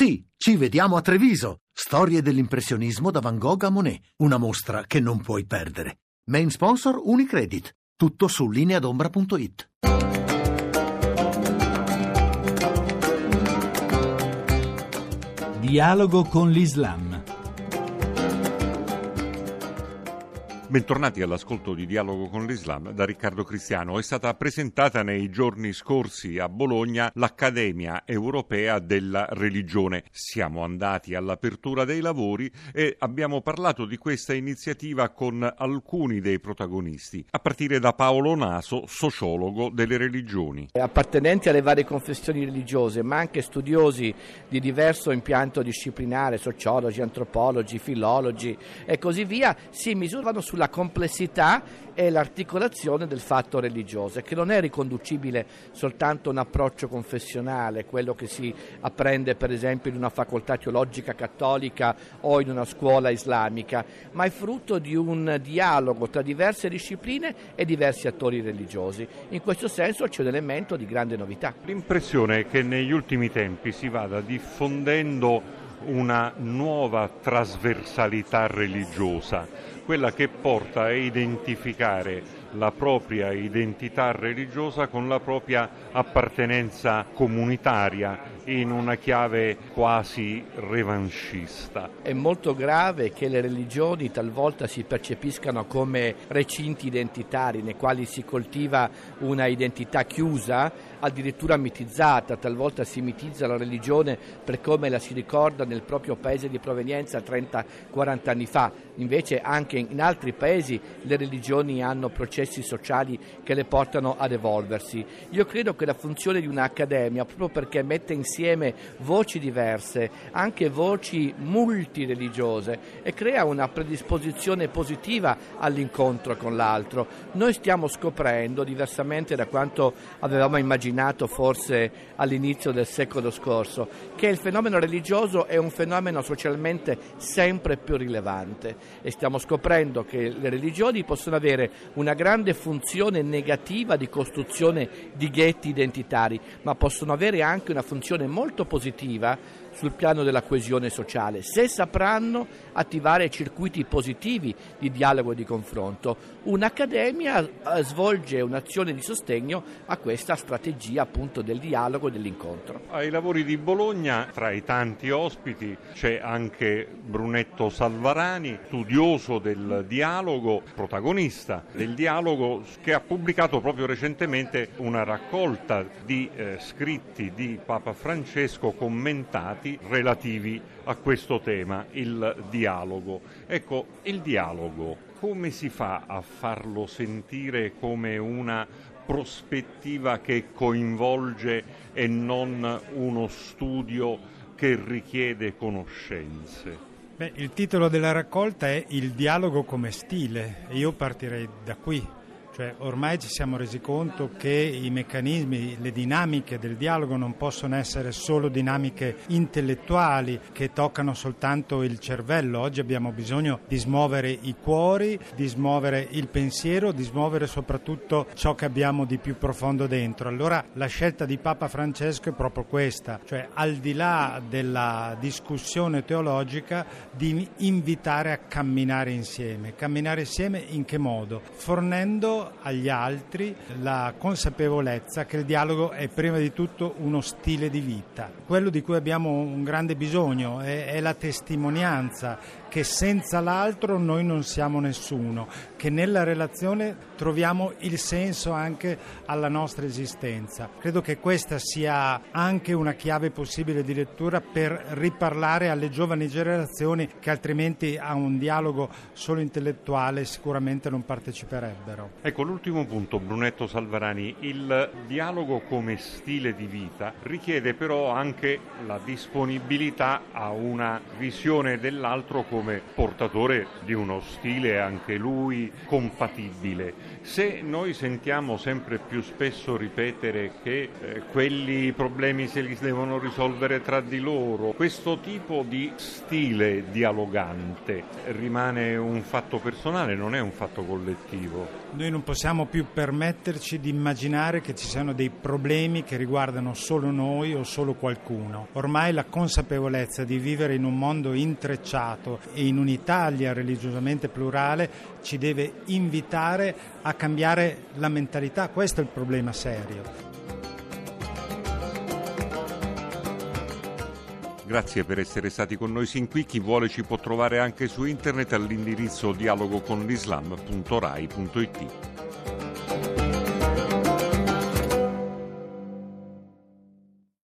Sì, ci vediamo a Treviso. Storie dell'impressionismo da Van Gogh a Monet. Una mostra che non puoi perdere. Main sponsor Unicredit. Tutto su lineadombra.it. Dialogo con l'Islam. Bentornati all'ascolto di Dialogo con l'Islam da Riccardo Cristiano. È stata presentata nei giorni scorsi a Bologna l'Accademia Europea della Religione. Siamo andati all'apertura dei lavori e abbiamo parlato di questa iniziativa con alcuni dei protagonisti, a partire da Paolo Naso, sociologo delle religioni. Appartenenti alle varie confessioni religiose, ma anche studiosi di diverso impianto disciplinare, sociologi, antropologi, filologi e così via, si misurano sulla sulla complessità e l'articolazione del fatto religioso, che non è riconducibile soltanto a un approccio confessionale, quello che si apprende per esempio in una facoltà teologica cattolica o in una scuola islamica, ma è frutto di un dialogo tra diverse discipline e diversi attori religiosi. In questo senso c'è un elemento di grande novità. L'impressione è che negli ultimi tempi si vada diffondendo una nuova trasversalità religiosa quella che porta a identificare la propria identità religiosa con la propria appartenenza comunitaria in una chiave quasi revanchista. È molto grave che le religioni talvolta si percepiscano come recinti identitari nei quali si coltiva una identità chiusa, addirittura mitizzata, talvolta si mitizza la religione per come la si ricorda nel proprio paese di provenienza 30-40 anni fa, invece anche in altri paesi le religioni hanno processi sociali che le portano ad evolversi. Io credo che la funzione di un'accademia, proprio perché mette insieme voci diverse, anche voci multireligiose e crea una predisposizione positiva all'incontro con l'altro. Noi stiamo scoprendo, diversamente da quanto avevamo immaginato forse all'inizio del secolo scorso, che il fenomeno religioso è un fenomeno socialmente sempre più rilevante e stiamo scoprendo che le religioni possono avere una grande funzione negativa di costruzione di ghetti identitari, ma possono avere anche una funzione molto positiva sul piano della coesione sociale, se sapranno attivare circuiti positivi di dialogo e di confronto. Un'accademia eh, svolge un'azione di sostegno a questa strategia appunto del dialogo e dell'incontro. Ai lavori di Bologna, tra i tanti ospiti, c'è anche Brunetto Salvarani, studioso del dialogo, protagonista del dialogo, che ha pubblicato proprio recentemente una raccolta di eh, scritti di Papa Francesco commentati dati relativi a questo tema, il dialogo. Ecco, il dialogo, come si fa a farlo sentire come una prospettiva che coinvolge e non uno studio che richiede conoscenze? Beh, il titolo della raccolta è Il dialogo come stile io partirei da qui. Cioè, ormai ci siamo resi conto che i meccanismi, le dinamiche del dialogo non possono essere solo dinamiche intellettuali che toccano soltanto il cervello. Oggi abbiamo bisogno di smuovere i cuori, di smuovere il pensiero, di smuovere soprattutto ciò che abbiamo di più profondo dentro. Allora la scelta di Papa Francesco è proprio questa, cioè al di là della discussione teologica di invitare a camminare insieme. Camminare insieme in che modo? Fornendo agli altri la consapevolezza che il dialogo è prima di tutto uno stile di vita. Quello di cui abbiamo un grande bisogno è, è la testimonianza che senza l'altro noi non siamo nessuno, che nella relazione troviamo il senso anche alla nostra esistenza. Credo che questa sia anche una chiave possibile di lettura per riparlare alle giovani generazioni che altrimenti a un dialogo solo intellettuale sicuramente non parteciperebbero. Ecco l'ultimo punto, Brunetto Salvarani, il dialogo come stile di vita richiede però anche la disponibilità a una visione dell'altro come come portatore di uno stile anche lui compatibile. Se noi sentiamo sempre più spesso ripetere che eh, quelli problemi se li devono risolvere tra di loro, questo tipo di stile dialogante rimane un fatto personale, non è un fatto collettivo. Noi non non possiamo più permetterci di immaginare che ci siano dei problemi che riguardano solo noi o solo qualcuno. Ormai la consapevolezza di vivere in un mondo intrecciato e in un'Italia religiosamente plurale ci deve invitare a cambiare la mentalità, questo è il problema serio. Grazie per essere stati con noi sin qui. Chi vuole ci può trovare anche su internet all'indirizzo dialogoconlislam.rai.it.